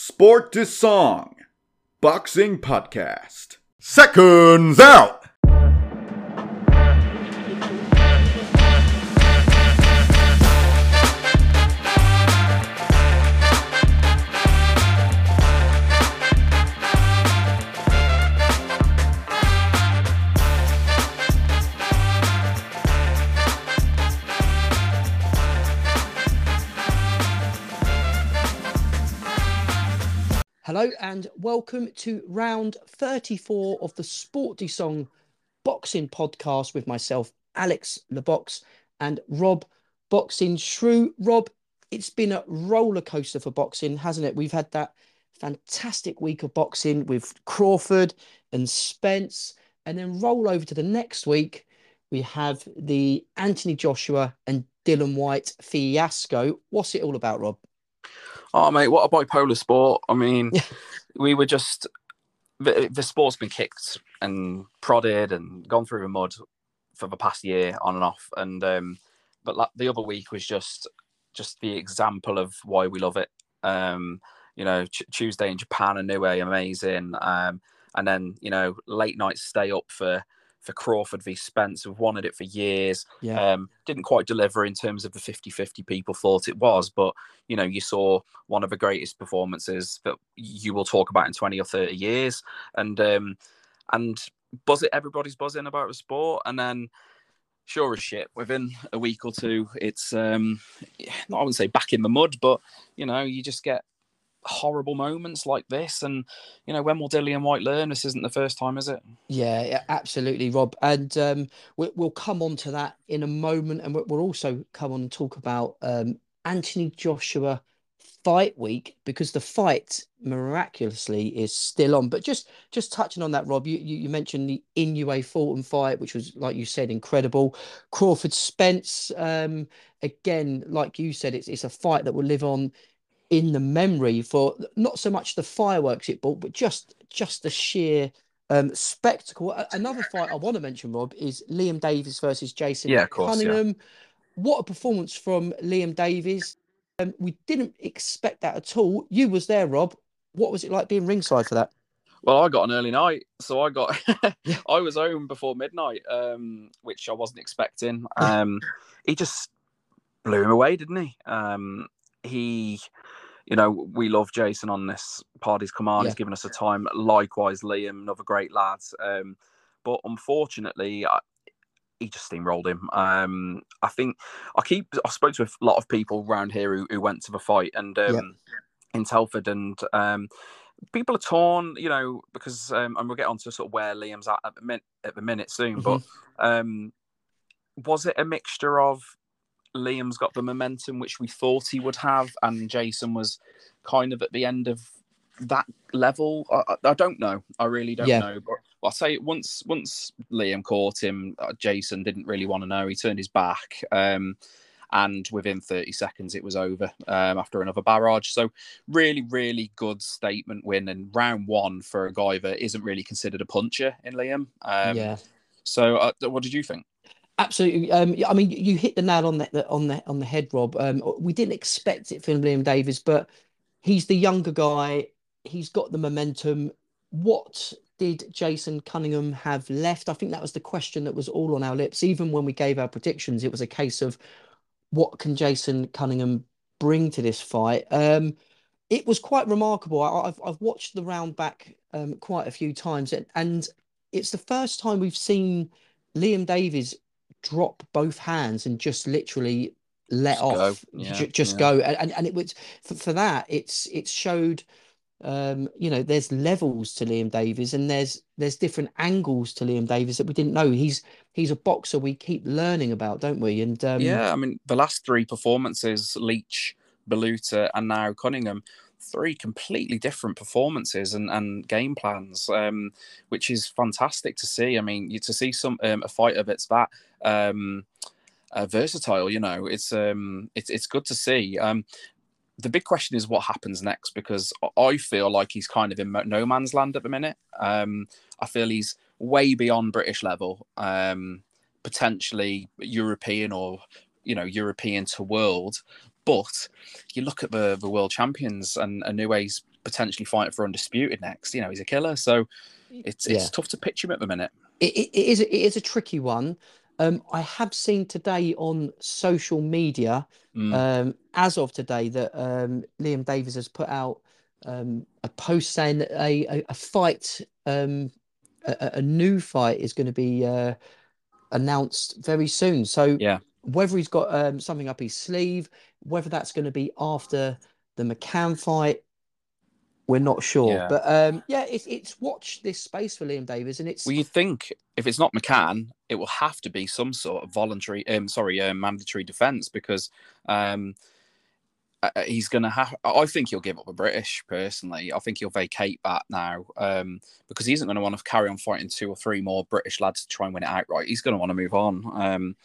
Sport to Song, Boxing Podcast. Seconds out! Hello and welcome to round 34 of the Sporty Song Boxing Podcast with myself, Alex LeBox, and Rob Boxing Shrew. Rob, it's been a roller coaster for boxing, hasn't it? We've had that fantastic week of boxing with Crawford and Spence, and then roll over to the next week. We have the Anthony Joshua and Dillian Whyte fiasco. What's it all about, Rob? Oh, mate, what a bipolar sport. I mean, we were just the, the sport's been kicked and prodded and gone through the mud for the past year on and off. And um, but like, the other week was just just the example of why we love it. Um, you know, Ch- Tuesday in Japan and Inoue, amazing. Um, and then you know, late night stay up for for Crawford v Spence. We've wanted it for years. Yeah. Um, didn't quite deliver in terms of the 50-50 people thought it was, but you know, you saw one of the greatest performances that you will talk about in 20 or 30 years. And um, and buzz it, everybody's buzzing about the sport. And then sure as shit, within a week or two, it's um not, I wouldn't say back in the mud, but you know, you just get horrible moments like this. And you know, when will Dillian Whyte learn? This isn't the first time, is it? Yeah, absolutely, Rob. And um, we, we'll come on to that in a moment, and we'll also come on and talk about um, Anthony Joshua fight week because the fight miraculously is still on. But just just touching on that, Rob, you you, you mentioned the Inoue Fulton fight, which was like you said, incredible. Crawford Spence, um, again, like you said, it's it's a fight that will live on in the memory for not so much the fireworks it brought, but just just the sheer um, spectacle. Another fight I want to mention, Rob, is Liam Davies versus Jason Yeah, course, yeah. Cunningham. What a performance from Liam Davies. Um, we didn't expect that at all. You was there, Rob. What was it like being ringside for that? Well, I got an early night, so I got I was home before midnight, um, which I wasn't expecting. Um, he just blew him away, didn't he? Um, he, you know, we love Jason on this party's command. Yeah. He's given us a time. Likewise, Liam, another great lad. Um, but unfortunately, I, he just steamrolled him. Um, I think I keep I spoke to a lot of people around here who, who went to the fight and um, Yeah. in Telford, and um, people are torn, you know, because um, and we'll get on to sort of where Liam's at at the minute at the minute soon. But um, was it a mixture of Liam's got the momentum which we thought he would have, and Jason was kind of at the end of that level? I, I, don't know. I really don't Yeah. know. But I'll say once once Liam caught him, uh, Jason didn't really want to know. He turned his back. Um, and within 30 seconds, it was over um, after another barrage. So, really, really good statement win. And round one for a guy that isn't really considered a puncher in Liam. Um, yeah. So, uh, what did you think? Absolutely. Um, I mean, you hit the nail on the on the on the head, Rob. Um, we didn't expect it from Liam Davies, but he's the younger guy. He's got the momentum. What did Jason Cunningham have left? I think that was the question that was all on our lips. Even when we gave our predictions, it was a case of what can Jason Cunningham bring to this fight? Um, it was quite remarkable. I, I've I've watched the round back um, quite a few times, and, and it's the first time we've seen Liam Davies drop both hands and just literally let Just go. off, Yeah, ju- just yeah. go. And, and and it was for, for that. It's it showed, um, you know, there's levels to Liam Davies, and there's there's different angles to Liam Davies that we didn't know. He's he's a boxer we keep learning about, don't we? And um, yeah, I mean, the last three performances Leach, Baluta, and now Cunningham, three completely different performances and, and game plans, um, which is fantastic to see. I mean, you, to see some um, a fighter that's that um, uh, versatile, you know, it's um, it's it's good to see. Um, the big question is what happens next because I feel like he's kind of in no man's land at the minute. Um, I feel he's way beyond British level, um, potentially European or you know European to world. But you look at the the world champions and a new Inoue's potentially fighting for undisputed next. You know, he's a killer, so it's it's Yeah. tough to pitch him at the minute. It, it, it is it is a tricky one. Um, I have seen today on social media, Mm. um, as of today, that um, Liam Davies has put out um, a post saying that a a, a fight, um, a, a- a new fight, is going to be uh, announced very soon. So Yeah. Whether he's got um, something up his sleeve, whether that's going to be after the McCann fight, we're not sure. Yeah. But um, yeah, it's it's watch this space for Liam Davies, and it's Well, you think if it's not McCann, it will have to be some sort of voluntary, um, sorry, uh, mandatory defence because um, uh, uh, he's going to have. I think he'll give up a British personally. I think he'll vacate that now um, because he isn't going to want to carry on fighting two or three more British lads to try and win it outright. He's going to want to move on. Um,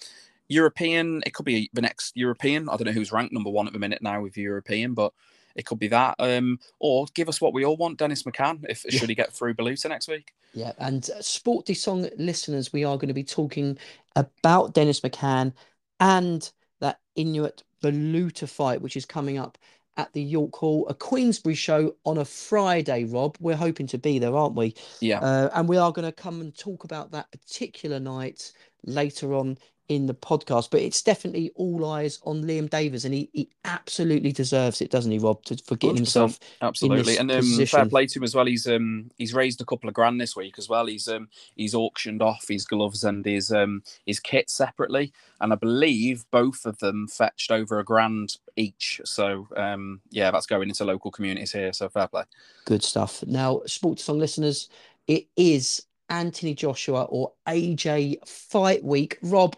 European, it could be the next European. I don't know who's ranked number one at the minute now with European, but it could be that. Um, or give us what we all want, Dennis McCann, if Yeah. should he get through Baluta next week. Yeah, and uh, Sporty Song listeners, we are going to be talking about Dennis McCann and that Ionut Baluta fight, which is coming up at the York Hall, a Queensberry show on a Friday, Rob. We're hoping to be there, aren't we? Yeah. Uh, and we are going to come and talk about that particular night later on in the podcast. But it's definitely all eyes on Liam Davies, and he, he absolutely deserves it, doesn't he, Rob, to, for getting himself Absolutely, and um, fair play to him as well. He's um he's raised a couple of grand this week as well. He's um he's auctioned off his gloves and his um his kit separately, and I believe both of them fetched over a grand each. So um yeah, that's going into local communities here. So fair play. Good stuff. Now, Sports Song listeners, it is Anthony Joshua or AJ Fight Week. Rob,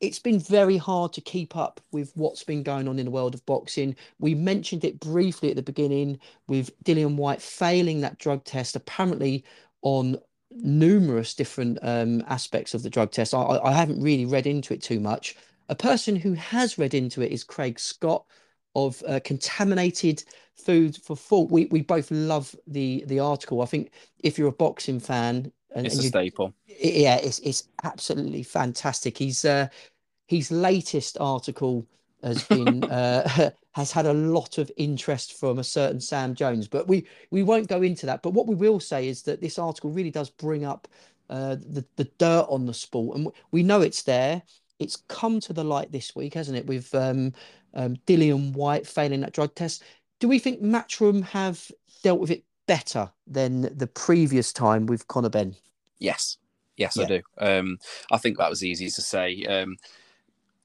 it's been very hard to keep up with what's been going on in the world of boxing. We mentioned it briefly at the beginning with Dillian Whyte failing that drug test, apparently on numerous different um, aspects of the drug test. I, I haven't really read into it too much. A person who has read into it is Craig Scott of uh, Contaminated Food for Thought. We we both love the the article. I think if you're a boxing fan and, It's and a you staple. yeah, it's it's absolutely fantastic. He's uh his latest article has been uh has had a lot of interest from a certain Sam Jones, but we we won't go into that. But what we will say is that this article really does bring up uh the the dirt on the sport, and we know it's there. It's come to the light this week, hasn't it? With um, um Dillian Whyte failing that drug test. Do we think Matchroom have dealt with it better than the previous time with Conor Benn? Yes. Yes, Yeah. I do. Um, I think that was easy to say. Um,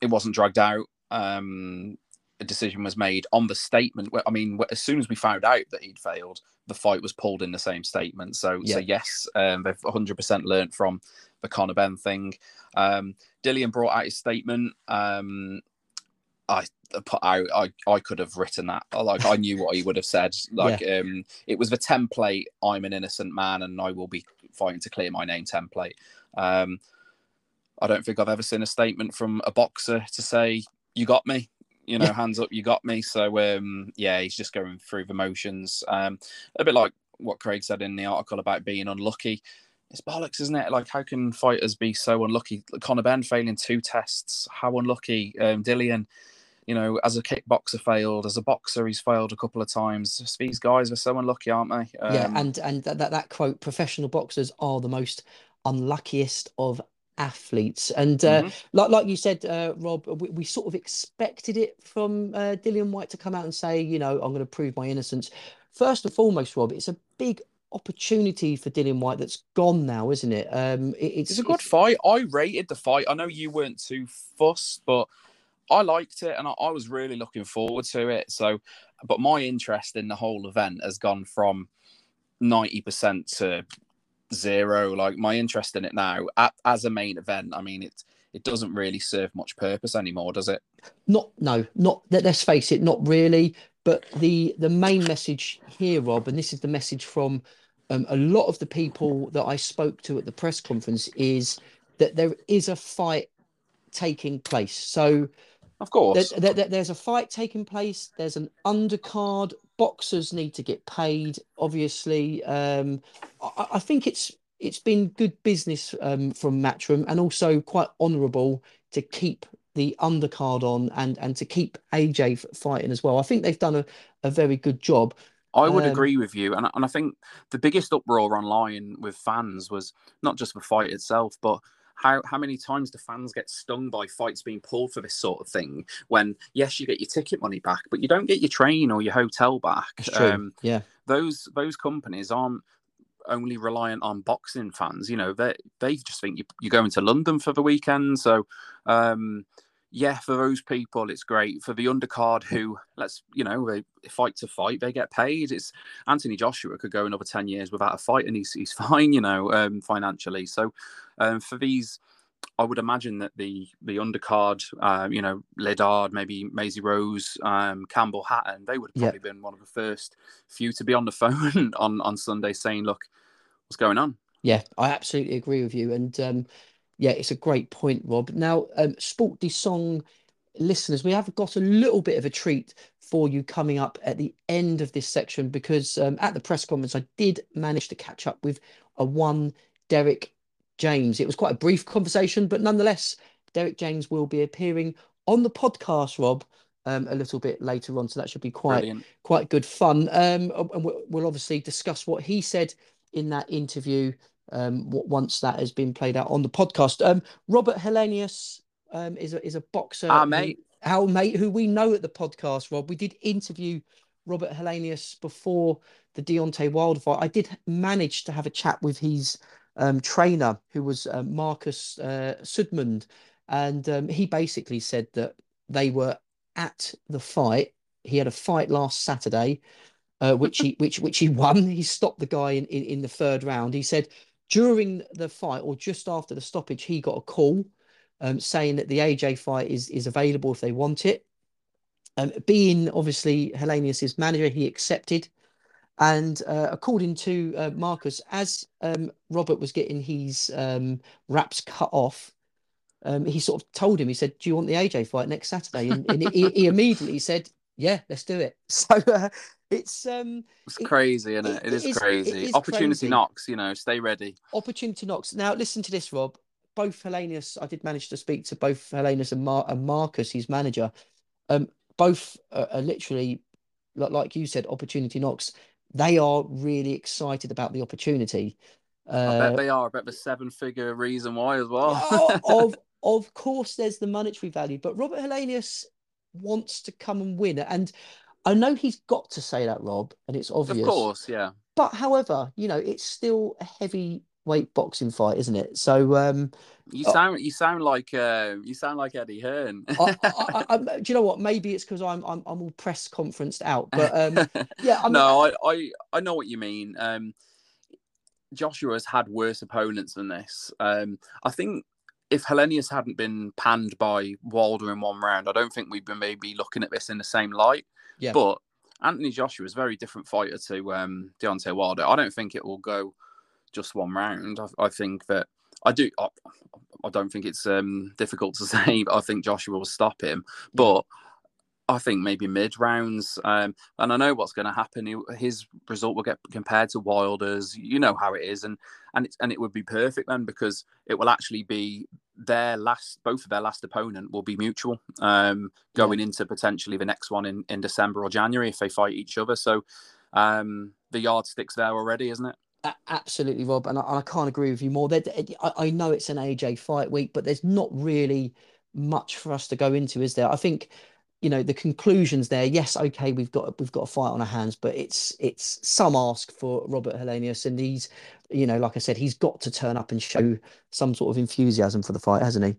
it wasn't dragged out. Um, a decision was made on the statement. I mean, as soon as we found out that he'd failed, the fight was pulled in the same statement. So, so yes, um, they've 100% learnt from the Conor Benn thing. Um, Dillian brought out his statement. Um, I put out. I, I could have written that. Like I knew what he would have said. Like um, it was the template. I'm an innocent man, and I will be fighting to clear my name template. Um, I don't think I've ever seen a statement from a boxer to say you got me. You know, Yeah. hands up, you got me. So um, yeah, he's just going through the motions. Um, a bit like what Craig said in the article about being unlucky. It's bollocks, isn't it? Like, how can fighters be so unlucky? Conor Benn failing two tests. How unlucky? Um, Dillian, you know, as a kickboxer failed. As a boxer, he's failed a couple of times. Just these guys are so unlucky, aren't they? yeah, Um, and and that, that that quote: "Professional boxers are the most unluckiest of athletes." And uh, mhm. like like you said, uh, Rob, we, we sort of expected it from uh, Dillian Whyte to come out and say, you know, I'm going to prove my innocence. First and foremost, Rob, it's a big opportunity for Dillian Whyte that's gone now, isn't it? Um, it- it's It's a good fight. I rated the fight. I know you weren't too fussed, but I liked it and I, I was really looking forward to it. So, but my interest in the whole event has gone from 90% to zero. Like my interest in it now at, as a main event, I mean, it, it doesn't really serve much purpose anymore, does it? not no not let- let's face it not really but the the main message here rob and this is the message from um, a lot of the people that i spoke to at the press conference is that there is a fight taking place so Of course. there, there- there- there's a fight taking place. There's an undercard. Boxers need to get paid obviously. Um i, I think it's it's been good business um from matchroom and also quite honorable to keep the undercard on and and to keep aj fighting as well. I think they've done a, a very good job. I would Um, agree with you, and and I think the biggest uproar online with fans was not just the fight itself, but how how many times do fans get stung by fights being pulled for this sort of thing? When yes, you get your ticket money back, but you don't get your train or your hotel back. True. Um, yeah. those those companies aren't only reliant on boxing fans. You know, they they just think you, you're going to London for the weekend. So, um, yeah, for those people, it's great. For the undercard, who let's you know, they fight to fight, they get paid. It's Anthony Joshua could go another ten years without a fight, and he's he's fine. You know, um, financially. So, um, for these. I would imagine that the the undercard, um, you know, Liddard, maybe Maisie Rose, um, Campbell Hatton, they would have Yeah. probably been one of the first few to be on the phone on on Sunday saying, "Look, what's going on?" Yeah, I absolutely agree with you. And um, yeah, it's a great point, Rob. Now, um, Sport de Song listeners, we have got a little bit of a treat for you coming up at the end of this section because um, at the press conference, I did manage to catch up with a one Derrick James. It was quite a brief conversation, but nonetheless, Derrick James will be appearing on the podcast, Rob. Um, a little bit later on, so that should be quite Brilliant. quite good fun. Um, and we'll, we'll obviously discuss what he said in that interview um, once that has been played out on the podcast. Um, Robert Helenius um, is a, is a boxer. Our who- mate. our mate, who we know at the podcast, Rob. We did interview Robert Helenius before the Deontay Wilder fight. I did manage to have a chat with his um, trainer, who was uh, Marcus uh, Sudmund, and um, he basically said that they were at the fight. He had a fight last Saturday, uh, which he which which he won. He stopped the guy in, in in the third round. He said during the fight or just after the stoppage, he got a call um, saying that the AJ fight is is available if they want it. Um, being obviously Helenius's manager, he accepted. And uh, according to uh, Marcus, as um, Robert was getting his um, wraps cut off, um, he sort of told him, he said, Do you want the AJ fight next Saturday? And, and he, he immediately said, Yeah, let's do it. So uh, it's um, It's It- crazy, isn't it? it- It is it is- it crazy. is Opportunity crazy. knocks. You know, stay ready. opportunity knocks. Now, listen to this, Rob. Both Helenius, I did manage to speak to both Helenius and, Mar- and Marcus, his manager. Um, both are, are literally, like, like you said, opportunity knocks. They are really excited about the opportunity. I Uh, bet they are. I bet the seven-figure reason why as well. oh, of of course, there's the monetary value, but Robert Helenius wants to come and win, and I know he's got to say that, Rob, and it's obvious. of course, yeah. But however, you know, it's still a heavyweight boxing fight, isn't it? So, um, You Oh. sound you sound like uh, you sound like Eddie Hearn. I, I, do you know what? Maybe it's because I'm I'm I'm all press conferenced out, but um, yeah, I mean, no, I, I I know what you mean. Um, Joshua has had worse opponents than this. Um, I think if Helenius hadn't been panned by Wilder in one round, I don't think we'd be maybe looking at this in the same light. Yeah. But Anthony Joshua is a very different fighter to um, Deontay Wilder. I don't think it will go just one round. I, I think that I do. I, I don't think it's um, difficult to say, I think Joshua will stop him. But I think maybe mid rounds, um, and I know what's going to happen. His result will get compared to Wilder's. You know how it is, and and it, and it would be perfect then because it will actually be their last. Both of their last opponent will be mutual, um, going into potentially the next one in in December or January if they fight each other. So um, the yardsticks there already, isn't it? Absolutely, Rob, and I, and I can't agree with you more. I, I know it's an AJ fight week, but there's not really much for us to go into, is there? I think, you know, the conclusions there. Yes, okay, we've got we've got a fight on our hands, but it's it's some ask for Robert Helenius, and he's, you know, like I said, he's got to turn up and show some sort of enthusiasm for the fight, hasn't he?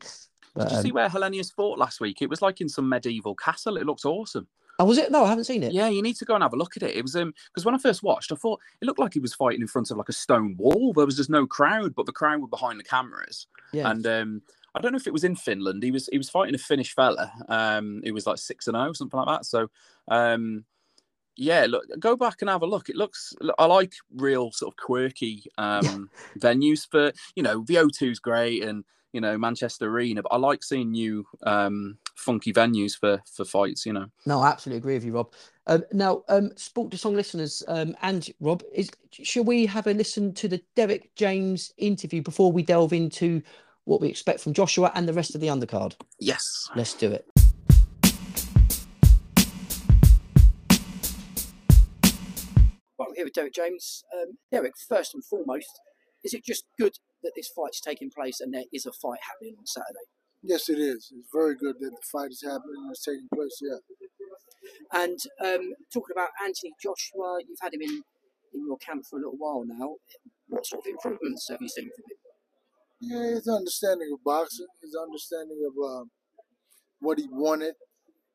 But, Did you um, see where Helenius fought last week? It was like in some medieval castle. It looked awesome. oh, was it? No, I haven't seen it. Yeah, you need to go and have a look at it. It was um because when I first watched, I thought it looked like he was fighting in front of like a stone wall. There was just no crowd, but the crowd were behind the cameras. Yeah. And um I don't know if it was in Finland. He was he was fighting a Finnish fella. Um, he was like six and zero, something like that. So, um, yeah, look, go back and have a look. It looks. I like real sort of quirky um venues for you know the O2 is great and you know Manchester Arena, but I like seeing new um funky venues for for fights. You know. No, I absolutely agree with you, Rob. Um, now, um, Sport to Song listeners, um, and Rob, is shall we have a listen to the Derrick James interview before we delve into what we expect from Joshua and the rest of the undercard? Yes. Let's do it. Well, here with Derrick James. Um, Derrick, first and foremost, is it just good that this fight's taking place and there is a fight happening on Saturday? Yes, it is. It's very good that the fight is happening and it's taking place. Yeah. And um, talking about Anthony Joshua, you've had him in, in your camp for a little while now. What sort of improvements have you seen from him? Yeah, his understanding of boxing, his understanding of uh, what he wanted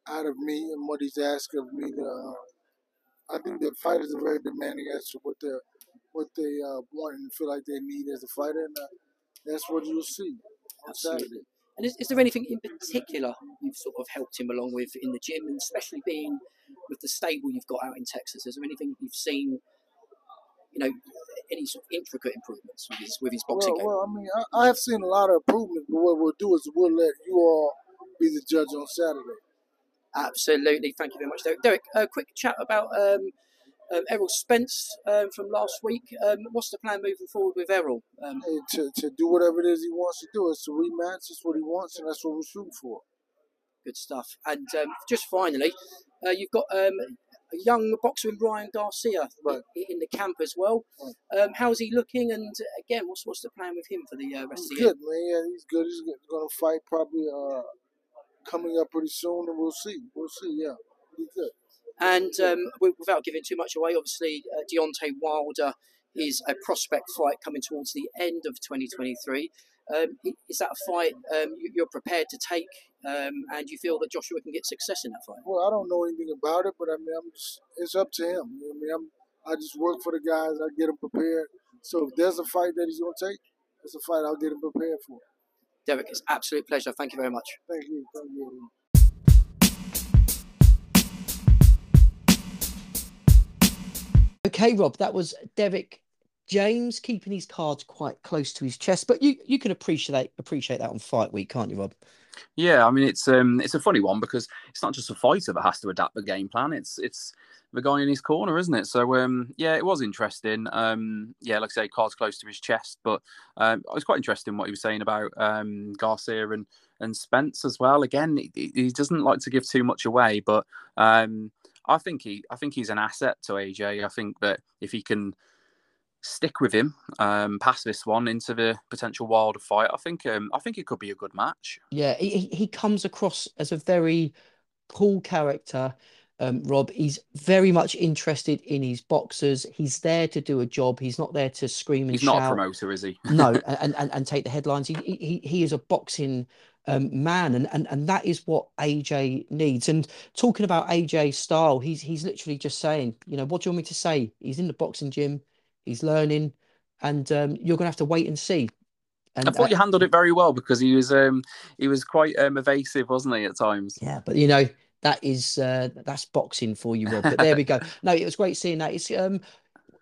out of me and what he's asked of me. To, uh, I think that fighters are very demanding as to what they what they uh, want and feel like they need as a fighter, and uh, that's what you'll see. Absolutely. And is, is there anything in particular you've sort of helped him along with in the gym, and especially being with the stable you've got out in Texas? Is there anything you've seen, you know, any sort of intricate improvements with his with his boxing well, game? well, I mean, I, I have seen a lot of improvements, but what we'll do is we'll let you all be the judge on Saturday. Absolutely. Thank you very much, Derrick. Derrick, a quick chat about um, um, Errol Spence um, from last week. Um, what's the plan moving forward with Errol? Um, to, to do whatever it is he wants to do. It's a rematch. It's what he wants, and that's what we're shooting for. good stuff. And um, just finally, uh, you've got um, a young boxer in Brian Garcia Right. in the camp as well. Um, how's he looking? And uh, again, what's what's the plan with him for the uh, rest He's of the year? good, man. Yeah, he's good. He's going to fight probably uh, coming up pretty soon, and we'll see. We'll see. Yeah, he's good. And um, without giving too much away, obviously uh, Deontay Wilder is a prospect fight coming towards the end of 2023. Um, is that a fight um, you're prepared to take, um, and you feel that Joshua can get success in that fight? Well, I don't know anything about it, but I mean, I'm just, it's up to him. You know what I mean, I'm, I just work for the guys. I get him prepared. So if there's a fight that he's going to take, it's a fight I'll get him prepared for. Derrick, it's an absolute pleasure. Thank you very much. Thank you. Thank you. Okay, Rob, that was Derrick James keeping his cards quite close to his chest, but you you can appreciate appreciate that on fight week, can't you, Rob? Yeah, I mean it's um it's a funny one because it's not just a fighter that has to adapt the game plan. It's it's the guy in his corner, isn't it? So um yeah, it was interesting. Um yeah, like I say, cards close to his chest, but um it was quite interesting what he was saying about um Garcia and and Spence as well. Again, he, he doesn't like to give too much away, but um I think he I think he's an asset to AJ. I think that if he can stick with him um past this one into the potential wilder fight, I think um I think it could be a good match. Yeah, he he- he comes across as a very cool character. Um, Rob, he's very much interested in his boxers. He's there to do a job. He's not there to scream and He's shout. not a promoter, is he? no, and, and and take the headlines. He he he is a boxing um, man, and, and and that is what AJ needs. And talking about AJ's style, he's he's literally just saying, you know, what do you want me to say? He's in the boxing gym, he's learning, and um, you're gonna have to wait and see. And I thought uh, you handled it very well because he was um he was quite um, evasive, wasn't he, at times? Yeah, but you know that is uh, that's boxing for you, Rob. But there we go. No, it was great seeing that. It's um,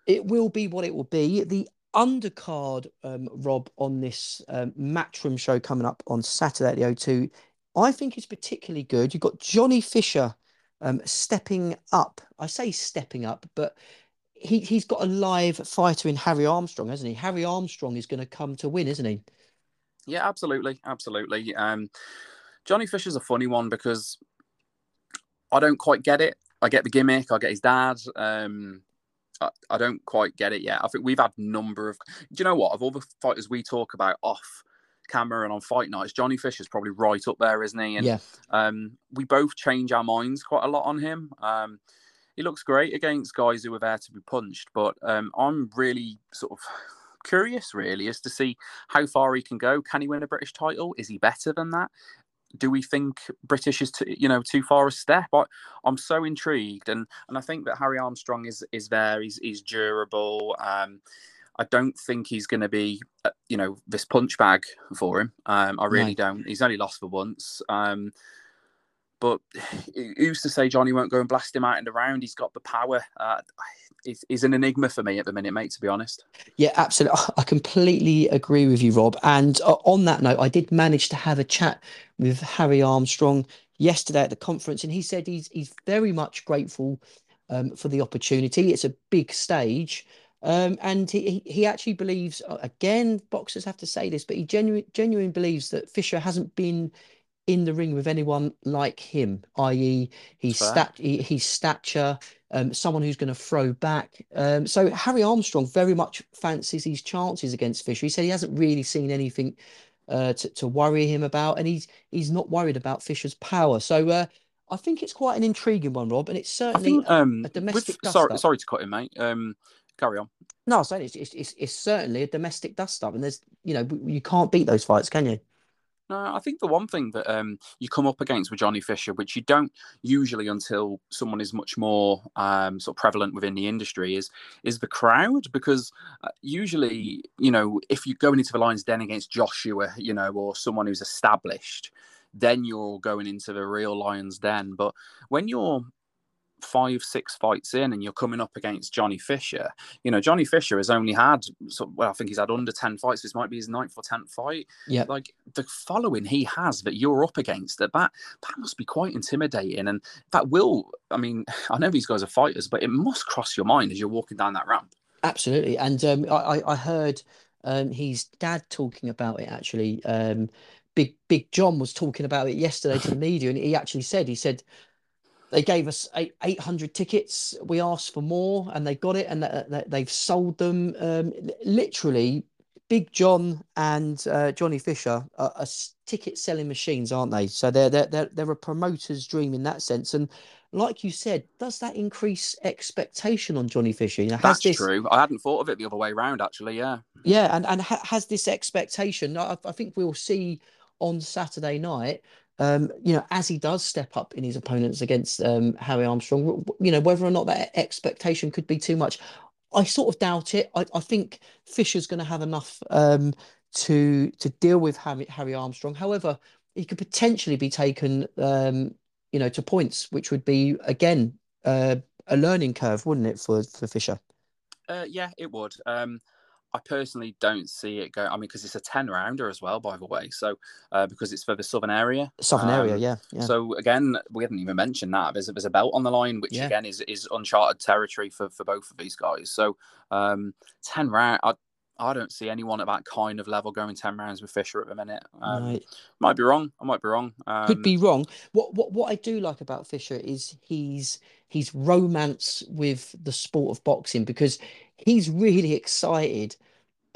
it will be what it will be. The undercard, um, Rob, on this um, Matchroom show coming up on Saturday at the O2, I think is particularly good. You've got Johnny Fisher um, stepping up. I say stepping up, but he he's got a live fighter in Harry Armstrong, hasn't he? Harry Armstrong is going to come to win, isn't he? Yeah, absolutely, absolutely. Um, Johnny Fisher's a funny one because I don't quite get it. I get the gimmick. I get his dad. Um, I, I don't quite get it yet. I think we've had number of. Do you know what? Of all the fighters we talk about off camera and on fight nights, Johnny Fisher's probably right up there, isn't he? And Yeah. um, we both change our minds quite a lot on him. Um, he looks great against guys who are there to be punched, but um, I'm really sort of curious, really, as to see how far he can go. Can he win a British title? Is he better than that? Do we think British is too, you know too far a step? I, I'm so intrigued, and and I think that Harry Armstrong is is there. He's he's durable. Um, I don't think he's going to be, uh, you know, this punch bag for him. Um, I really don't. He's only lost for once. Um, but who's to say Johnny won't go and blast him out in the round? He's got the power. Uh, he's, an enigma for me at the minute, mate. To be honest. Yeah, absolutely. I completely agree with you, Rob. And uh, on that note, I did manage to have a chat with Harry Armstrong yesterday at the conference, and he said he's he's very much grateful um, for the opportunity. It's a big stage. Um, and he, he actually believes uh, again, boxers have to say this, but he genuine genuinely believes that Fisher hasn't been in the ring with anyone like him, i.e., his stat, his stature, um, someone who's going to throw back. Um, so Harry Armstrong very much fancies his chances against Fisher. He said he hasn't really seen anything uh, to, to worry him about, and he's he's not worried about Fisher's power. So uh, I think it's quite an intriguing one, Rob, and it's certainly think, um, a domestic. with, sorry, sorry to cut in, mate. Um, carry on. No, I'm saying it's, it's, it's, it's certainly a domestic dust up, and there's you know you can't beat those fights, can you? No, I think the one thing that um, you come up against with Johnny Fisher, which you don't usually until someone is much more um, sort of prevalent within the industry, is is the crowd. Because uh, usually, you know, if you're going into the Lions Den against Joshua, you know, or someone who's established, then you're going into the real Lions Den. But when you're five, six fights in, and you're coming up against Johnny Fisher. You know, Johnny Fisher has only had, well, I think he's had under ten fights. This might be his ninth or tenth fight. Yeah, like the following he has that you're up against, that that that must be quite intimidating, and that will. I mean, I know these guys are fighters, but it must cross your mind as you're walking down that ramp. Absolutely, and um, I, I heard um, his dad talking about it actually. Um, Big Big John was talking about it yesterday to the media, and he actually said he said they gave us eight, 800 tickets. We asked for more and they got it and they've sold them. Um, literally, Big John and uh, Johnny Fisher are, are, ticket selling machines, aren't they? So they're, they're, they're, they're a promoter's dream in that sense. And like you said, does that increase expectation on Johnny Fisher? You know, That's this... true. I hadn't thought of it the other way around, actually. Yeah. Yeah. And, and ha- has this expectation, I, I think we'll see on Saturday night um, you know, as he does step up in his opponents against um, Harry Armstrong, you know, whether or not that expectation could be too much, I sort of doubt it. I, I think Fisher's going to have enough um, to to deal with Harry, Harry Armstrong. However, he could potentially be taken, um, you know, to points, which would be again uh, a learning curve, wouldn't it, for for Fisher? Uh, yeah, it would. Um, I personally don't see it going. I mean, because it's a ten rounder as well, by the way. So uh, because it's for the southern area, southern um, area, yeah, yeah, So again, we haven't even mentioned that there's a, there's a belt on the line, which yeah. again is is uncharted territory for for both of these guys. So um, ten round. I, I don't see anyone at that kind of level going ten rounds with Fisher at the minute. Um, right. Might be wrong. I might be wrong. Um, Could be wrong. What what what I do like about Fisher is he's he's romance with the sport of boxing because he's really excited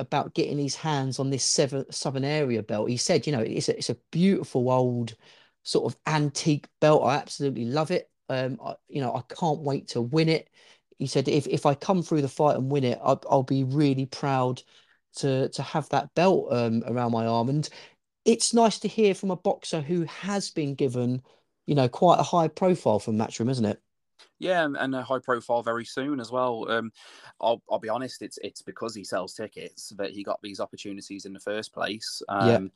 about getting his hands on this seven, southern area belt. He said, you know, it's a, it's a beautiful old sort of antique belt. I absolutely love it. Um, I, you know, I can't wait to win it. He said, if, if I come through the fight and win it, I'll, I'll be really proud to to have that belt um, around my arm. And it's nice to hear from a boxer who has been given, you know, quite a high profile from Matchroom, isn't it? Yeah, and a high profile very soon as well. Um, I'll, I'll be honest, it's it's because he sells tickets that he got these opportunities in the first place. Um, yeah.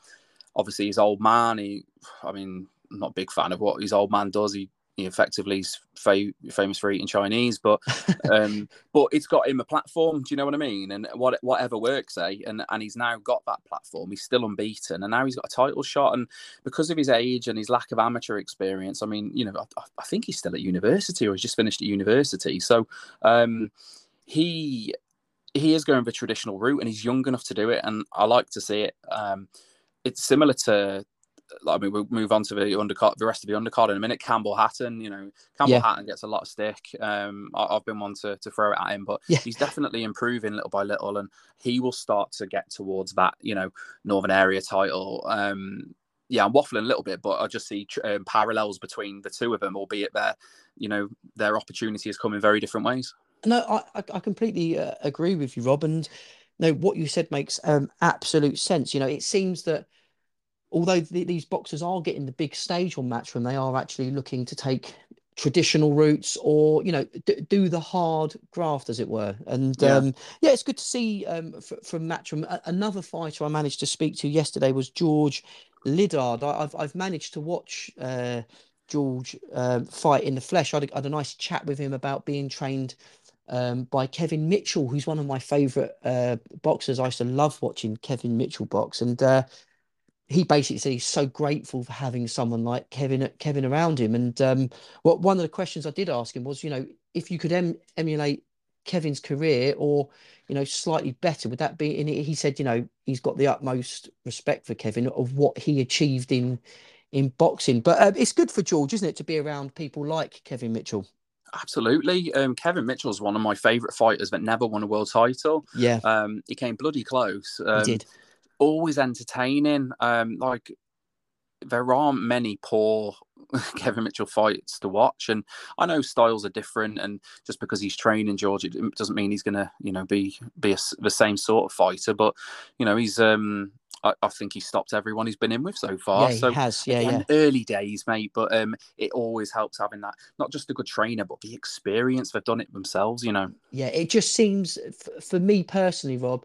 Obviously, his old man. He, I mean, I'm not a big fan of what his old man does. He he effectively is fa- famous for eating Chinese, but um, but it's got him a platform. Do you know what I mean? And what whatever works, eh? And and he's now got that platform. He's still unbeaten, and now he's got a title shot. And because of his age and his lack of amateur experience, I mean, you know, I, I think he's still at university or he's just finished at university. So um, he he is going the traditional route, and he's young enough to do it. And I like to see it. Um, it's similar to I mean, we'll move on to the undercard, the rest of the undercard in a minute. Campbell Hatton, you know, Campbell yeah. Hatton gets a lot of stick. Um, I, have been one to, to throw it at him, but yeah. he's definitely improving little by little, and he will start to get towards that, you know, Northern Area title. Um, yeah, I'm waffling a little bit, but I just see um, parallels between the two of them, albeit their, you know, their opportunity has come in very different ways. No, I, I completely uh, agree with you, Rob, and no, what you said makes um, absolute sense. You know, it seems that although th- these boxers are getting the big stage on Matchroom, they are actually looking to take traditional routes or you know d- do the hard graft as it were. And yeah, um, yeah it's good to see um, f- from matchroom. A- another fighter i managed to speak to yesterday was george liddard. I- have I've managed to watch uh, george um, fight in the flesh. I had, a, I had, a nice chat with him about being trained um, by kevin mitchell who's one of my favorite uh, boxers. I used to love watching kevin mitchell box. And uh, he basically said he's so grateful for having someone like Kevin Kevin around him. And um, what one of the questions I did ask him was, you know, if you could em- emulate Kevin's career or you know slightly better, would that be? And he said, you know, he's got the utmost respect for Kevin of what he achieved in in boxing. But uh, it's good for George, isn't it, to be around people like Kevin Mitchell? Absolutely. Um, Kevin Mitchell's one of my favourite fighters that never won a world title. Yeah, Um, he came bloody close. Um, he did. Always entertaining. Um, like there aren't many poor Kevin Mitchell fights to watch, and I know styles are different, and just because he's training George, it doesn't mean he's gonna, you know, be be a the same sort of fighter. But you know, he's um, I, I think he stopped everyone he's been in with so far. Yeah, so has. Yeah, again, yeah. early days, mate. But um, it always helps having that not just a good trainer, but the experience. They've done it themselves, you know. Yeah, it just seems f- for me personally, Rob,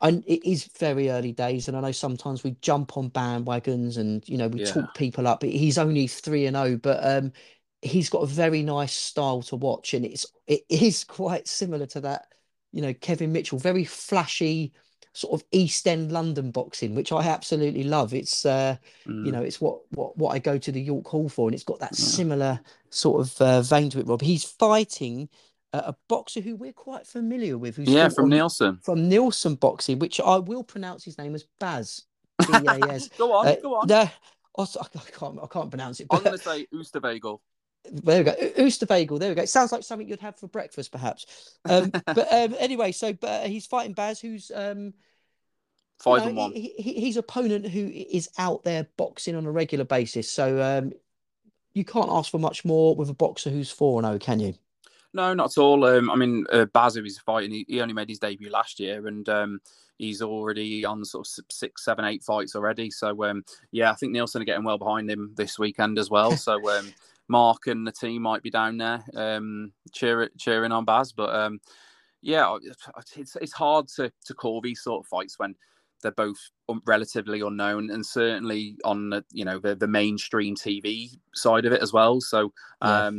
and it is very early days, and I know sometimes we jump on bandwagons and you know we Yeah. talk people up. He's only three and zero, but um, he's got a very nice style to watch, and it's it is quite similar to that. You know, Kevin Mitchell, very flashy, sort of East End London boxing, which I absolutely love. It's uh, you Mm. know, it's what what what I go to the York Hall for, and it's got that Yeah. similar sort of uh, vein to it. Rob, he's fighting a, boxer who we're quite familiar with, who's yeah, from on- Nielsen. from Nielsen Boxing, which I will pronounce his name as Baz. B-A-S. go on, Uh, go on. No, I can't I can't pronounce it. But... I'm going to say Oostervagel. there we go. Oostervagel. There we go. It sounds like something you'd have for breakfast, perhaps. Um, but um, anyway, so but he's fighting Baz, who's um, you Five know, and one. He, he, he's opponent who is out there boxing on a regular basis. So um, you can't ask for much more with a boxer who's four and zero, can you? No, not at all. Um, I mean, uh, Baz, who he's fighting, he, he only made his debut last year, and um, he's already on sort of six, seven, eight fights already. So, um, yeah, I think Nielsen are getting well behind him this weekend as well. so, um, Mark and the team might be down there um, cheer, cheering on Baz. But um, yeah, it's it's hard to to call these sort of fights when they're both relatively unknown, and certainly on the you know the the mainstream TV side of it as well. So. Yeah.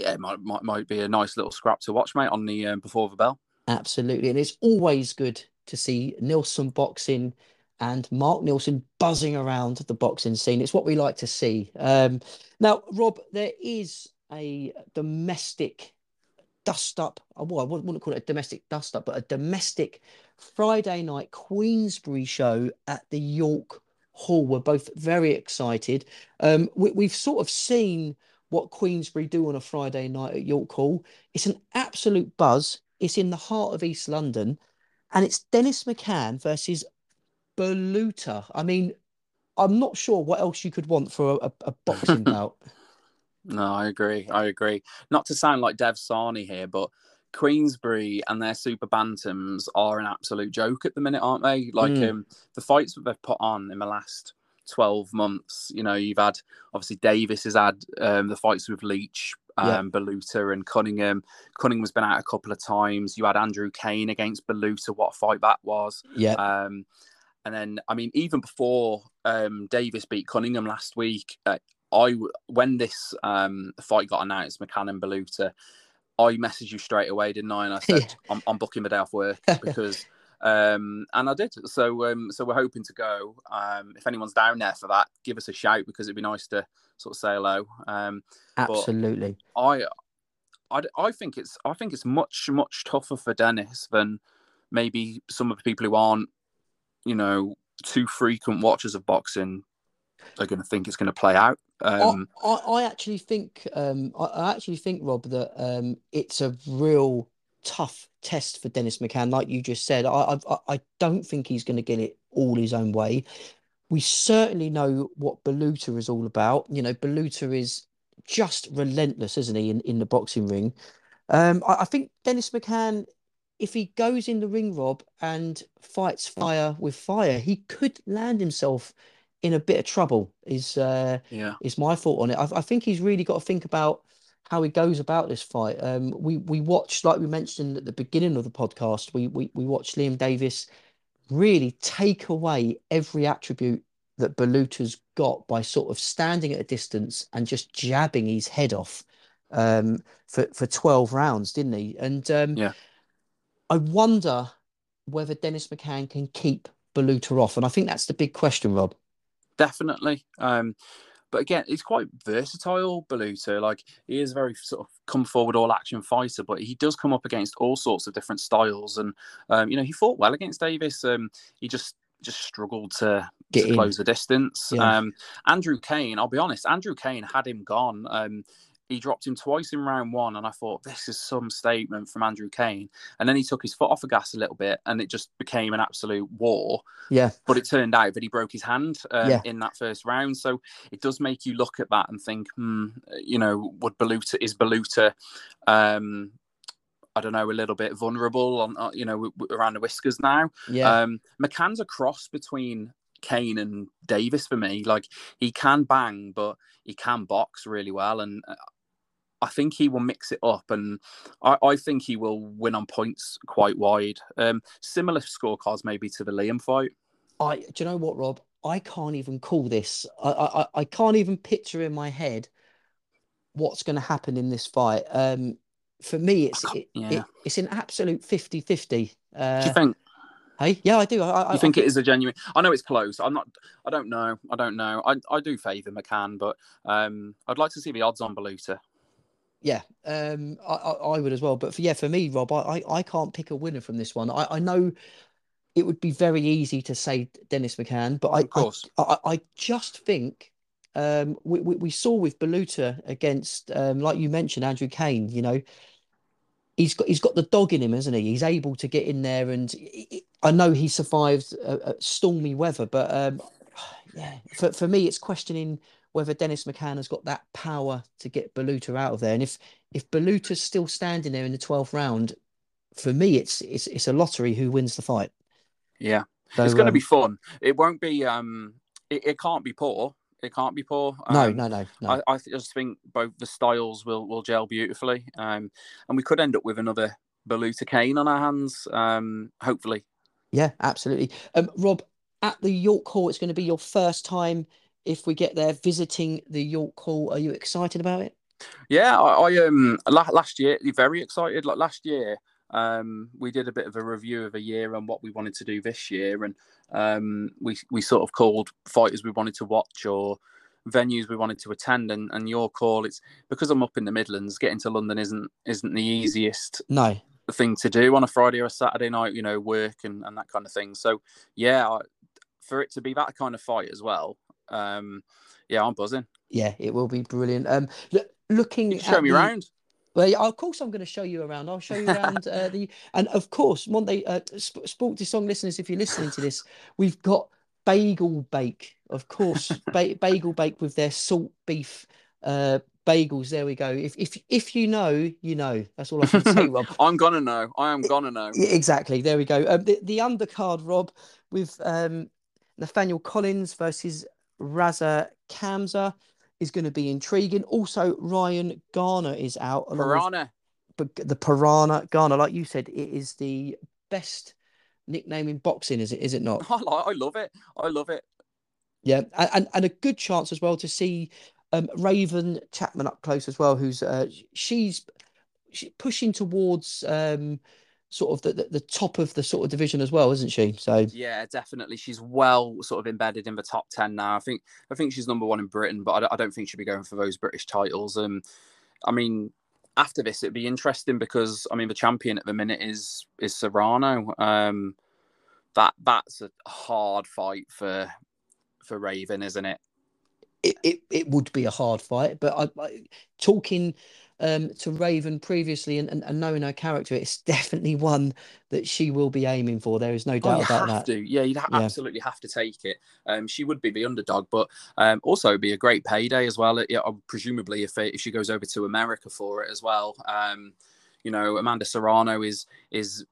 Yeah, it might, might might be a nice little scrap to watch, mate, on the um, before the bell. Absolutely. And it's always good to see Nilsson boxing and Mark Nilsson buzzing around the boxing scene. It's what we like to see. Um, now, Rob, there is a domestic dust up. uh, Well, I wouldn't call it a domestic dust up, but a domestic Friday night Queensberry show at the York Hall. We're both very excited. Um, we, we've sort of seen what Queensberry do on a Friday night at York Hall. It's an absolute buzz. It's in the heart of East London, and it's Dennis McCann versus Baluta. I mean, I'm not sure what else you could want for a, a boxing bout. No, I agree. I agree. Not to sound like Dev Sahni here, but Queensberry and their super bantams are an absolute joke at the minute, aren't they? Like Mm. um, the fights that they've put on in the last 12 months, you know, you've had obviously Davies has had um, the fights with Leach, Yeah. um, Baluta, and Cunningham. Cunningham's been out a couple of times. You had Andrew Cain against Baluta. What a fight that was. Yeah, Um, and then, I mean, even before um, Davies beat Cunningham last week, uh, I when this um, fight got announced, McCann and Baluta, I messaged you straight away, didn't I? And I said Yeah. I'm, I'm booking the day off work because, um, and I did. So, um, so we're hoping to go. Um, if anyone's down there for that, give us a shout because it'd be nice to sort of say hello. Um, absolutely. I, I, I think it's I think it's much much tougher for Dennis than maybe some of the people who aren't, you know, too frequent watchers of boxing are going to think it's going to play out. Um, I, I, I actually think um, I, I actually think Rob that um, it's a real tough test for Dennis McCann, like you just said. I I, I don't think he's going to get it all his own way. We certainly know what Baluta is all about. You know, Baluta is just relentless, isn't he, in, in the boxing ring? Um, I, I think Dennis McCann, if he goes in the ring, Rob, and fights fire with fire, he could land himself in a bit of trouble. Is uh, yeah, is my thought on it. I, I think he's really got to think about how he goes about this fight. Um, we we watched, like we mentioned at the beginning of the podcast, we we we watched Liam Davies really take away every attribute that Baluta's got by sort of standing at a distance and just jabbing his head off um, for for twelve rounds, didn't he? And um, Yeah. I wonder whether Dennis McCann can keep Baluta off, and I think that's the big question, Rob. definitely. Um, but again, he's quite versatile, Baluta. Like he is a very sort of come forward all action fighter, but he does come up against all sorts of different styles. And um, you know, he fought well against Davies. Um, he just just struggled to, to close the distance. Yeah. Um, Andrew Cain, I'll be honest, Andrew Cain had him gone. Um, he dropped him twice in round one, and I thought this is some statement from Andrew Cain. And then he took his foot off the gas a little bit, and it just became an absolute war. Yeah. But it turned out that he broke his hand um, Yeah. in that first round, so it does make you look at that and think, hmm, you know, would Baluta is Baluta, um, I don't know, a little bit vulnerable on, uh, you know, around the whiskers now. Yeah. Um, McCann's a cross between Cain and Davies for me. Like he can bang, but he can box really well, and uh, I think he will mix it up, and I, I think he will win on points quite wide. Um, similar scorecards maybe to the Liam fight. I do you know what, Rob? I can't even call this. I I, I- I can't even picture in my head what's going to happen in this fight. Um, for me, it's it, yeah. it, it's an absolute 50-50. Uh, Do you think? hey, yeah, I do. I, I, You think it is a genuine? I know it's close. I'm not. I don't know. I don't know. I, I do favour McCann, but um, I'd like to see the odds on Baluta. Yeah, um, I, I, I would as well. But for yeah, for me, Rob, I, I, I can't pick a winner from this one. I, I know it would be very easy to say Dennis McCann, but I, Of course. I, I, I just think um, we, we, we saw with Baluta against, um, like you mentioned, Andrew Cain. You know, he's got he's got the dog in him, hasn't he? He's able to get in there, and i- i- I know he survived uh, uh, stormy weather, but um, yeah, for for me, it's questioning whether Dennis McCann has got that power to get Baluta out of there. And if if Baluta's still standing there in the twelfth round, for me, it's it's it's a lottery who wins the fight. Yeah. So, it's going to um, be fun. It won't be. Um, it, it can't be poor. It can't be poor. no, Um, no, no, no. I, I just think both the styles will will gel beautifully, um, and we could end up with another Baluta Cain on our hands. Um, hopefully, Yeah, absolutely. Um, Rob, at the York Hall, it's going to be your first time if we get there visiting the York Hall. Are you excited about it? yeah. I, I um last year very excited. Like last year, um, we did a bit of a review of a year and what we wanted to do this year, and um, we we sort of called fighters we wanted to watch or venues we wanted to attend and, and York Hall it's because i'm up in the midlands getting to london isn't isn't the easiest No. thing to do on a Friday or a Saturday night, you know, work and, and that kind of thing. So yeah, I, for it to be that kind of fight as well, um, yeah, I'm buzzing. Yeah, it will be brilliant. Um, look, looking show at me the- around. Well, of course, I'm going to show you around. I'll show you around uh, the, and of course, Monday, uh, Sp- Sport to Song listeners, if you're listening to this, we've got Beigel Bake, of course, ba- Beigel Bake with their salt beef uh, bagels. There we go. If if if you know, you know. That's all I can say, Rob. I'm gonna know. I am gonna know. Exactly. There we go. Um, the, the undercard, Rob, with um, Nathaniel Collins versus Raza Hamza is going to be intriguing. Also, Ryan Garner is out. with- Piranha. but the Piranha Garner, like you said, it is the best nickname in boxing, is it? Is it not? I, li- I love it. I love it. Yeah, and and, and a good chance as well to see um, Raven Chapman up close as well, who's uh, she's she pushing towards um, sort of the, the the top of the sort of division as well, isn't she? So Yeah, definitely. She's well sort of embedded in the top ten now. I think. I think she's number one in Britain, but I I don't think she'll be going for those British titles. Um, I mean, after this, it'd be interesting because I mean, the champion at the minute is is Serrano. Um, that that's a hard fight for for Raven, isn't it? It, it, it would be a hard fight, but I, I talking um, to Raven previously and, and, and knowing her character, it's definitely one that she will be aiming for. There is no Oh, doubt you about that. to. Yeah, you'd ha- Yeah. absolutely have to take it. Um, she would be the underdog, but um, also be a great payday as well. Yeah, uh, presumably if if she goes over to America for it as well. Um, you know, Amanda Serrano is is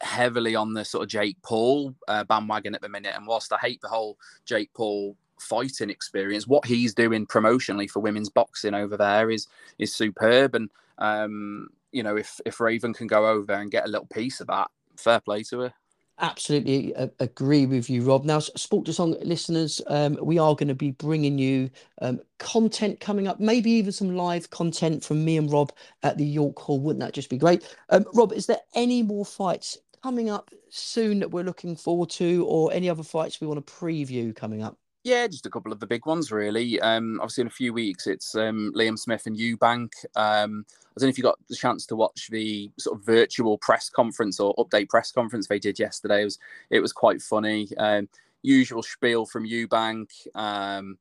heavily on the sort of Jake Paul uh, bandwagon at the minute, and whilst I hate the whole Jake Paul fighting experience, what he's doing promotionally for women's boxing over there is is superb. And um, you know, if if Raven can go over and get a little piece of that, fair play to her. Absolutely agree with you, Rob. Now, Sport to Song listeners, um, we are going to be bringing you um, content coming up, maybe even some live content from me and Rob at the York Hall. Wouldn't that just be great? Um, Rob, is there any more fights coming up soon that we're looking forward to, or any other fights we want to preview coming up? Yeah, just a couple of the big ones, really. Um, obviously, in a few weeks, it's um, Liam Smith and Eubank. Um, I don't know if you got the chance to watch the sort of virtual press conference or update press conference they did yesterday. It was it was quite funny. Um, usual spiel from Eubank. Um,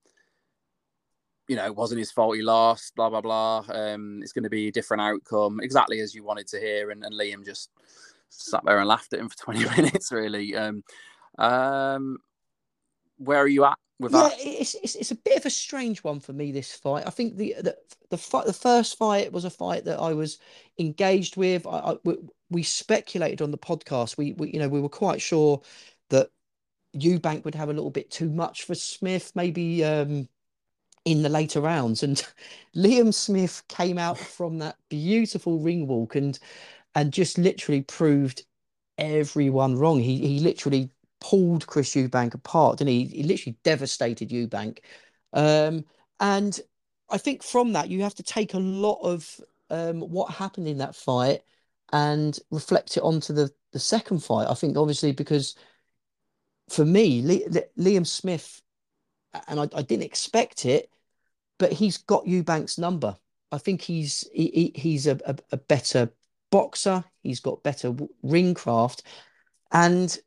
you know, it wasn't his fault he lost, blah, blah, blah. Um, it's going to be a different outcome, exactly as you wanted to hear. And, and Liam just sat there and laughed at him for 20 minutes, really. Um, um, where are you at with yeah, that? it's, it's it's a bit of a strange one for me. This fight, I think the the the fight, the first fight was a fight that I was engaged with. I, I we, we speculated on the podcast. We, we you know we were quite sure that Eubank would have a little bit too much for Smith, maybe um, in the later rounds. And Liam Smith came out from that beautiful ring walk and and just literally proved everyone wrong. He he literally pulled Chris Eubank apart, and he? He literally devastated Eubank. Um, and I think from that you have to take a lot of um, what happened in that fight and reflect it onto the the second fight. I think obviously because for me, Liam Smith, and I, I, didn't expect it, but he's got Eubank's number. I think he's he, he's a, a, a, better boxer. He's got better ring craft, and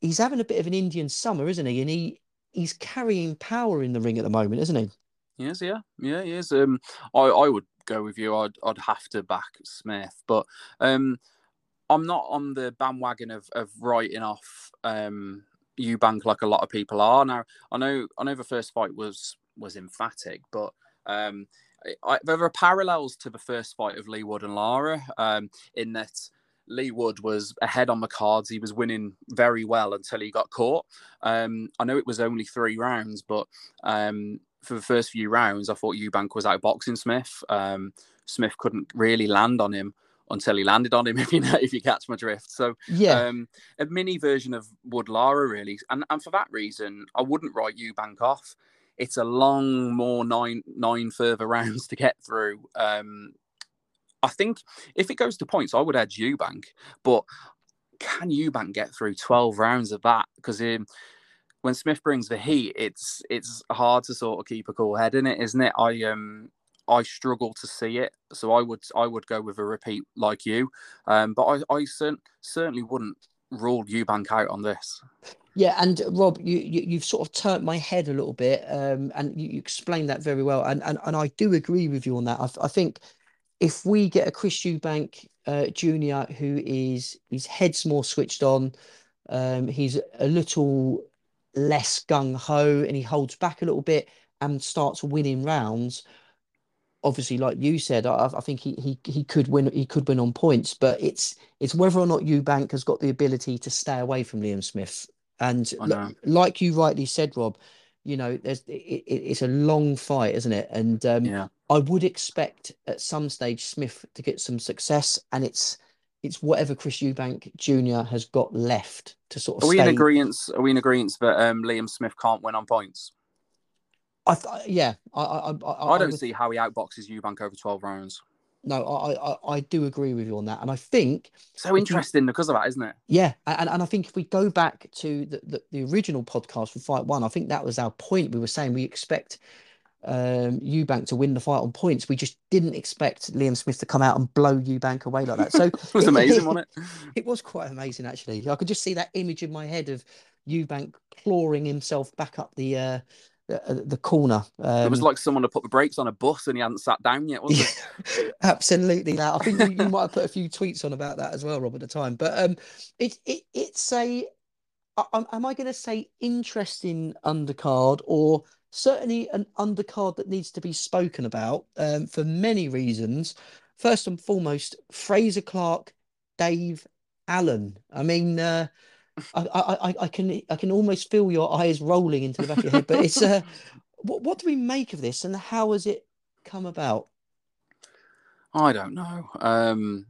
he's having a bit of an Indian summer, isn't he? And he he's carrying power in the ring at the moment, isn't he? Yes, yeah, yeah, he is. Um, I I would go with you. I'd I'd have to back Smith, but um, I'm not on the bandwagon of of writing off um Eubank like a lot of people are. Now I know I know the first fight was was emphatic, but um, I, there are parallels to the first fight of Leigh Wood and Lara um, in that Leigh Wood was ahead on the cards. He was winning very well until he got caught. Um, I know it was only three rounds, but um, for the first few rounds, I thought Eubank was outboxing Smith. Um, Smith couldn't really land on him until he landed on him, if you know, if you catch my drift. So yeah, um, a mini version of Wood Lara really, and and for that reason, I wouldn't write Eubank off. It's a long, more nine nine further rounds to get through. Um, I think if it goes to points, I would edge Eubank, but can Eubank get through 12 rounds of that? Because um, when Smith brings the heat, it's it's hard to sort of keep a cool head in it, isn't it? I um I struggle to see it, so I would I would go with a repeat like you, um, but I I cert- certainly wouldn't rule Eubank out on this. Yeah, and Rob, you, you have sort of turned my head a little bit, um, and you, you, explained that very well, and, and and I do agree with you on that. I, I think if we get a Chris Eubank uh, Jr. who is his head's more switched on, um, he's a little less gung ho, and he holds back a little bit and starts winning rounds. Obviously, like you said, I, I think he, he he could win. He could win on points, but it's it's whether or not Eubank has got the ability to stay away from Liam Smith. And like you rightly said, Rob, you know, there's it, it's a long fight, isn't it? And um, yeah. I would expect at some stage Smith to get some success, and it's it's whatever Chris Eubank Jr. has got left to sort of. Are we in agreement? Are we in agreement that um, Liam Smith can't win on points? I th- yeah, I I, I, I, I don't would... see how he outboxes Eubank over twelve rounds. No, I, I I do agree with you on that, and I think so interesting because of that, isn't it? Yeah, and, and I think if we go back to the, the, the original podcast for Fight One, I think that was our point. We were saying we expect um, Eubank to win the fight on points. We just didn't expect Liam Smith to come out and blow Eubank away like that. So it was amazing, wasn't it? It was quite amazing, actually. I could just see that image in my head of Eubank clawing himself back up the uh, the, uh, the corner. Um, it was um, like someone had put the brakes on a bus and he hadn't sat down yet, was it? absolutely. That I think you, you, might have put a few tweets on about that as well, Rob, at the time. But um, it, it it's a. Am I going to say interesting undercard or certainly an undercard that needs to be spoken about um, for many reasons. First and foremost, Frazer Clarke, Dave Allen. I mean, uh, I, I, I can I can almost feel your eyes rolling into the back of your head. But it's uh, what what do we make of this, and how has it come about? I don't know. Um,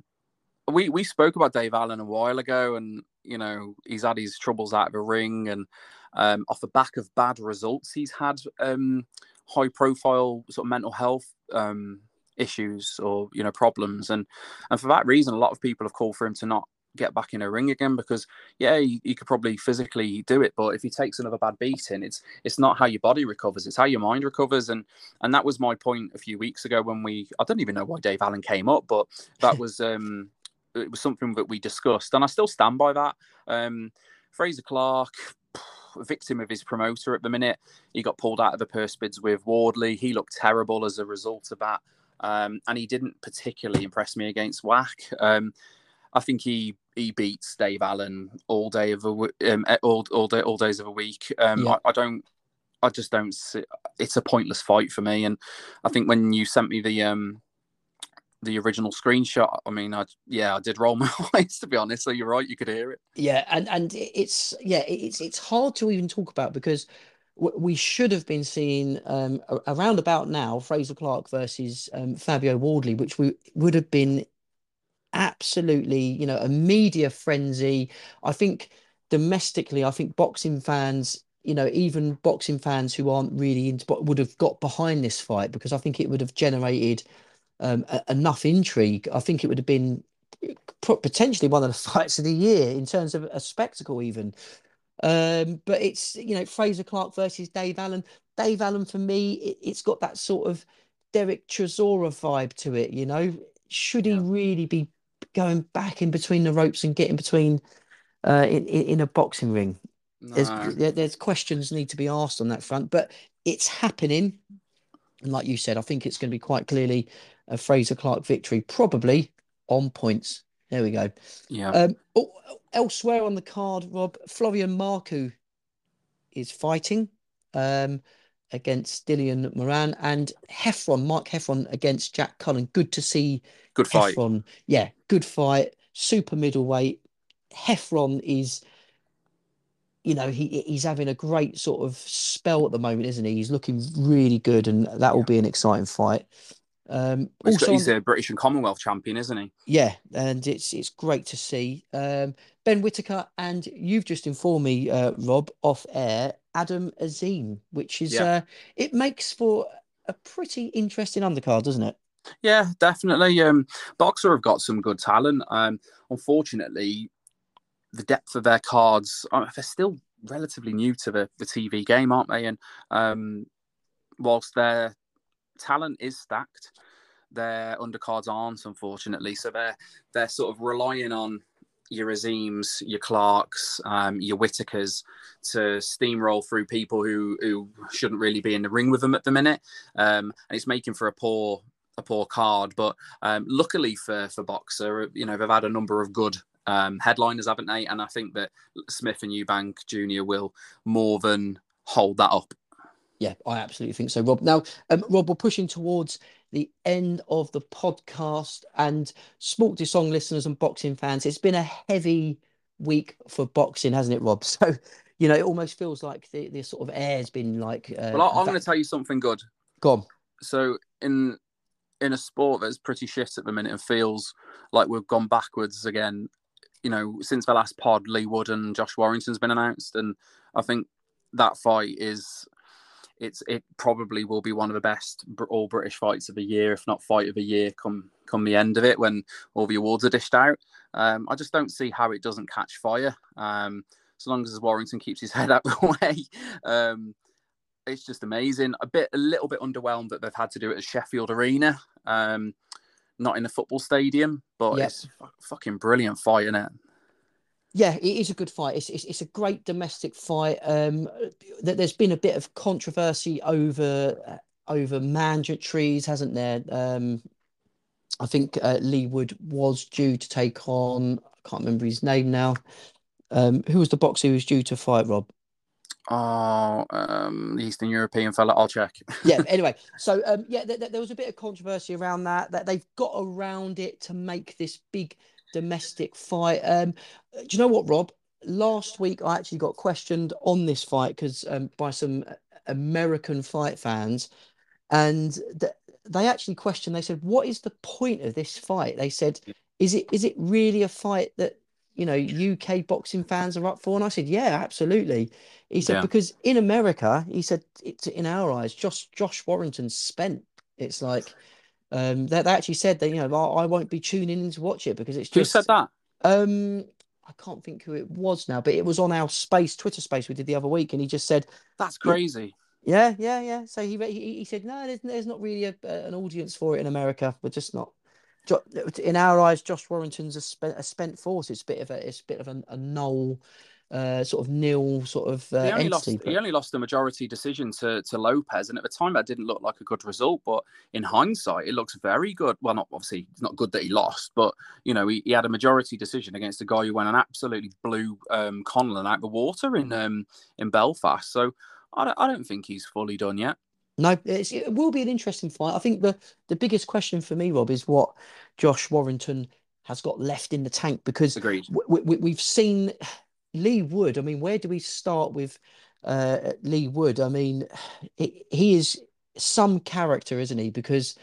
we we spoke about Dave Allen a while ago, and you know he's had his troubles out of the ring, and um, off the back of bad results, he's had um, high profile sort of mental health um, issues or you know problems, and and for that reason, a lot of people have called for him to not get back in a ring again because yeah you, you, could probably physically do it. But if he takes another bad beating it's it's not how your body recovers it's how your mind recovers. And and that was my point a few weeks ago when we i don't even know why dave allen came up but that was um it was something that we discussed. And i still stand by that. Um frazer clarke victim of his promoter at the minute. He got pulled out of the purse bids with Wardley. He looked terrible as a result of that. Um, and he didn't particularly impress me against Wach. Um, I think he he beats Dave Allen all day of a um, all all day all days of a week. Um, yeah. I, I, don't. I just don't see. It's a pointless fight for me, and I think when you sent me the um the original screenshot, I mean, I yeah, I did roll my eyes to be honest. So you're right, you could hear it. Yeah, and and it's yeah, it's it's hard to even talk about because we should have been seeing um, around about now Frazer Clarke versus um, Fabio Wardley, which we would have been absolutely, you know, a media frenzy. I think domestically, I think boxing fans, you know, even boxing fans who aren't really into would have got behind this fight because I think it would have generated um, a, enough intrigue. I think it would have been potentially one of the fights of the year in terms of a spectacle, even. Um, but it's you know Frazer Clarke versus Dave Allen. Dave Allen for me, it, has got that sort of Dereck Chisora vibe to it. You know, should yeah. he really be going back in between the ropes and getting between uh, in, in a boxing ring? No. There's there's questions need to be asked on that front, but it's happening. And like you said, I think it's going to be quite clearly a Frazer Clarke victory, probably on points. There we go. Yeah. Um, oh, elsewhere on the card, Rob Florian Marku is fighting um, against Dylan Moran and Heffron, Mark Heffron against Jack Cullen. Good to see. Good fight. Heffron. Yeah, good fight. Super middleweight. Heffron is, you know, he he's having a great sort of spell at the moment, isn't he? He's looking really good, and that will be an exciting fight. Um, also he's a British and Commonwealth champion, isn't he? Yeah, and it's it's great to see um, Ben Whitaker, and you've just informed me, uh, Rob, off air, Adam Azim, which is yeah. uh, it makes for a pretty interesting undercard, doesn't it? Yeah, definitely. Um, Boxxer have got some good talent. Um, unfortunately, the depth of their cards, uh, they're still relatively new to the, the TV game, aren't they? And um, whilst they're talent is stacked. Their undercards aren't, unfortunately. So they're they're sort of relying on your Azims, your Clarkes, um, your Whitakers to steamroll through people who who shouldn't really be in the ring with them at the minute, um, and it's making for a poor a poor card. But um, luckily for for Boxxer, you know they've had a number of good um, headliners, haven't they? And I think that Smith and Eubank Jr. will more than hold that up yeah, I absolutely think so, Rob. Now, um, Rob, we're pushing towards the end of the podcast, and Sport Song listeners and boxing fans, it's been a heavy week for boxing, hasn't it, Rob? So, you know, it almost feels like the, the sort of air's been like. Uh, well, I'm going to tell you something good. Go on. So, in in a sport that's pretty shit at the minute and feels like we've gone backwards again, you know, since the last pod, Leigh Wood and Josh Warrington's been announced, and I think that fight is it's it probably will be one of the best all British fights of the year, if not fight of the year, come come the end of it when all the awards are dished out. Um, I just don't see how it doesn't catch fire. Um, so long as Warrington keeps his head out of the way, um, it's just amazing. A bit, a little bit underwhelmed that they've had to do it at Sheffield Arena, um, not in a football stadium, but yep. it's fucking brilliant fight, isn't it? Yeah, it is a good fight. It's, it's, it's a great domestic fight. Um, there's been a bit of controversy over uh, over mandatories, hasn't there? Um, I think uh, Leigh Wood was due to take on. I can't remember his name now. Um, who was the boxer who was due to fight Rob? Oh, um, Eastern European fella. I'll check. yeah. Anyway, so um, yeah, th- th- there was a bit of controversy around that. That they've got around it to make this big domestic fight. Um, do you know what, Rob? Last week I actually got questioned on this fight because um, by some American fight fans, and th- they actually questioned. They said, "What is the point of this fight?" They said, "Is it is it really a fight that you know UK boxing fans are up for?" And I said, "Yeah, absolutely." He said, yeah. "Because in America, he said, it's in our eyes, Josh Josh Warrington's spent. It's like." Um, they, they actually said that you know I, I, won't be tuning in to watch it because it's just. Who said that? Um, I can't think who it was now, but it was on our space Twitter space we did the other week, and he just said that's crazy. Yeah, yeah, yeah. So he he, he said no, there's, there's not really a, an audience for it in America. We're just not. In our eyes, Josh Warrington's a spent, a spent force. It's a bit of a it's a bit of a, a null uh, sort of nil sort of uh, he only entity. lost. He only lost the majority decision to to Lopez, and at the time that didn't look like a good result. But in hindsight, it looks very good. Well, not obviously it's not good that he lost, but you know he, he had a majority decision against a guy who went and absolutely blew um, Conlan out the water in um, in Belfast. So I don't, I don't think he's fully done yet. No, it's, it will be an interesting fight. I think the the biggest question for me, Rob, is what Josh Warrington has got left in the tank because Agreed. we, we, we've seen Leigh Wood. I mean, where do we start with uh, Leigh Wood? I mean, he, he is some character, isn't he? Because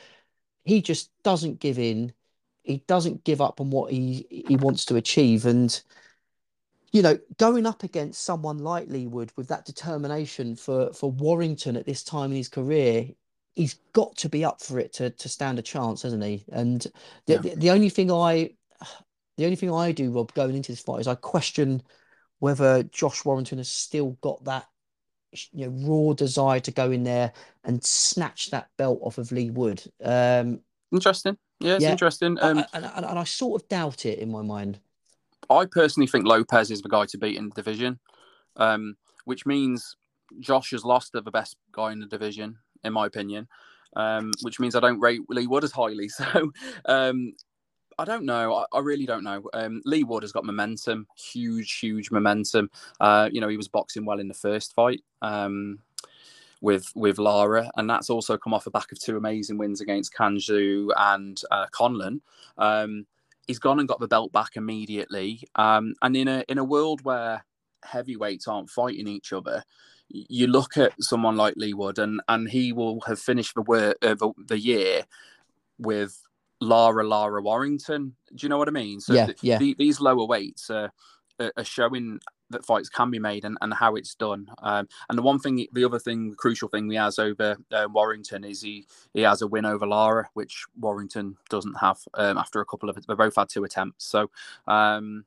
he just doesn't give in. He doesn't give up on what he he wants to achieve, and you know, going up against someone like Leigh Wood with that determination for for Warrington at this time in his career, he's got to be up for it to to stand a chance, hasn't he? And the, Yeah. the, the only thing I the only thing I do, Rob, going into this fight is I question whether Josh Warrington has still got that you know raw desire to go in there and snatch that belt off of Leigh Wood. Um, Interesting. Yeah, it's Yeah. interesting. Um, and, and, and I sort of doubt it in my mind. I personally think Lopez is the guy to beat in the division, um, which means Josh has lost to the best guy in the division, in my opinion. Um, which means I don't rate Leigh Wood as highly. So um, I don't know. I, I really don't know. Um, Leigh Wood has got momentum, huge, huge momentum. Uh, you know, he was boxing well in the first fight. Um, with with Lara, and that's also come off the back of two amazing wins against Can Xu and uh, Conlan. Um, he's gone and got the belt back immediately. Um, and in a in a world where heavyweights aren't fighting each other, you look at someone like Leigh Wood, and and he will have finished the wor- uh, the, the year with Lara Lara Warrington. Do you know what I mean? So Yeah, th- yeah. the- these lower weights are, are showing that fights can be made and, and how it's done. Um, and the one thing, the other thing, the crucial thing he has over uh, Warrington is he he has a win over Lara, which Warrington doesn't have um, after a couple of. They both had two attempts, so. Um,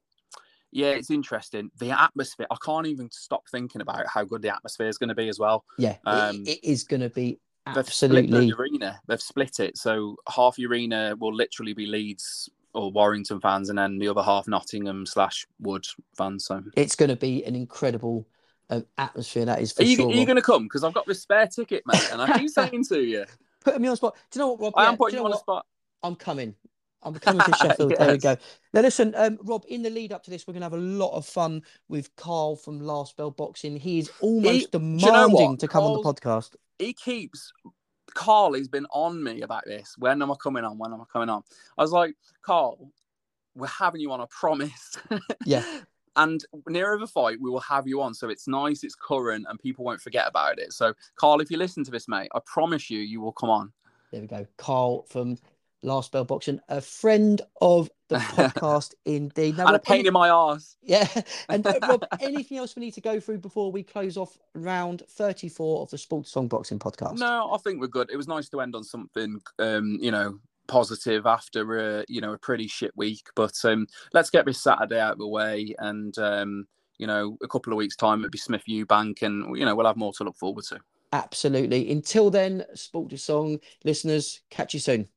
yeah, it's interesting. The atmosphere, I can't even stop thinking about how good the atmosphere is going to be as well. Yeah, it- Um, it is going to be They've split absolutely. the arena. They've split it. So half the arena will literally be Leeds or Warrington fans, and then the other half Nottingham slash Wood fans. So It's going to be an incredible um, atmosphere. That is for are you, sure. are you going to come? Because I've got this spare ticket, mate, and I keep saying to you, Put me on the spot. Do you know what, Rob? I Yeah, am putting you know on the what? spot. I'm coming. I'm coming to Sheffield. There we go. Now, listen, um, Rob. In the lead up to this, we're going to have a lot of fun with Carl from Last Bell Boxing. He is almost do you know demanding to come on the podcast. He keeps. Carl He's been on me about this. When am I coming on? When am I coming on? I was like, Carl, we're having you on. I promise. Yeah. And nearer the fight, we will have you on. So it's nice, it's current, and people won't forget about it. So, Carl, if you listen to this, mate, I promise you, you will come on. There we go. Carl from Last Bell Boxing, a friend of the podcast, indeed. Now, and a pain any- in my ass. Yeah. And uh, Rob, anything else we need to go through before we close off round 34 of the Sports Song Boxing podcast? No, I think we're good. It was nice to end on something, um, you know, positive after a you know a pretty shit week. But um, let's get this Saturday out of the way, and um, you know, a couple of weeks' time it'll be Smith Eubank, and you know we'll have more to look forward to. Absolutely. Until then, Sport Song listeners, catch you soon.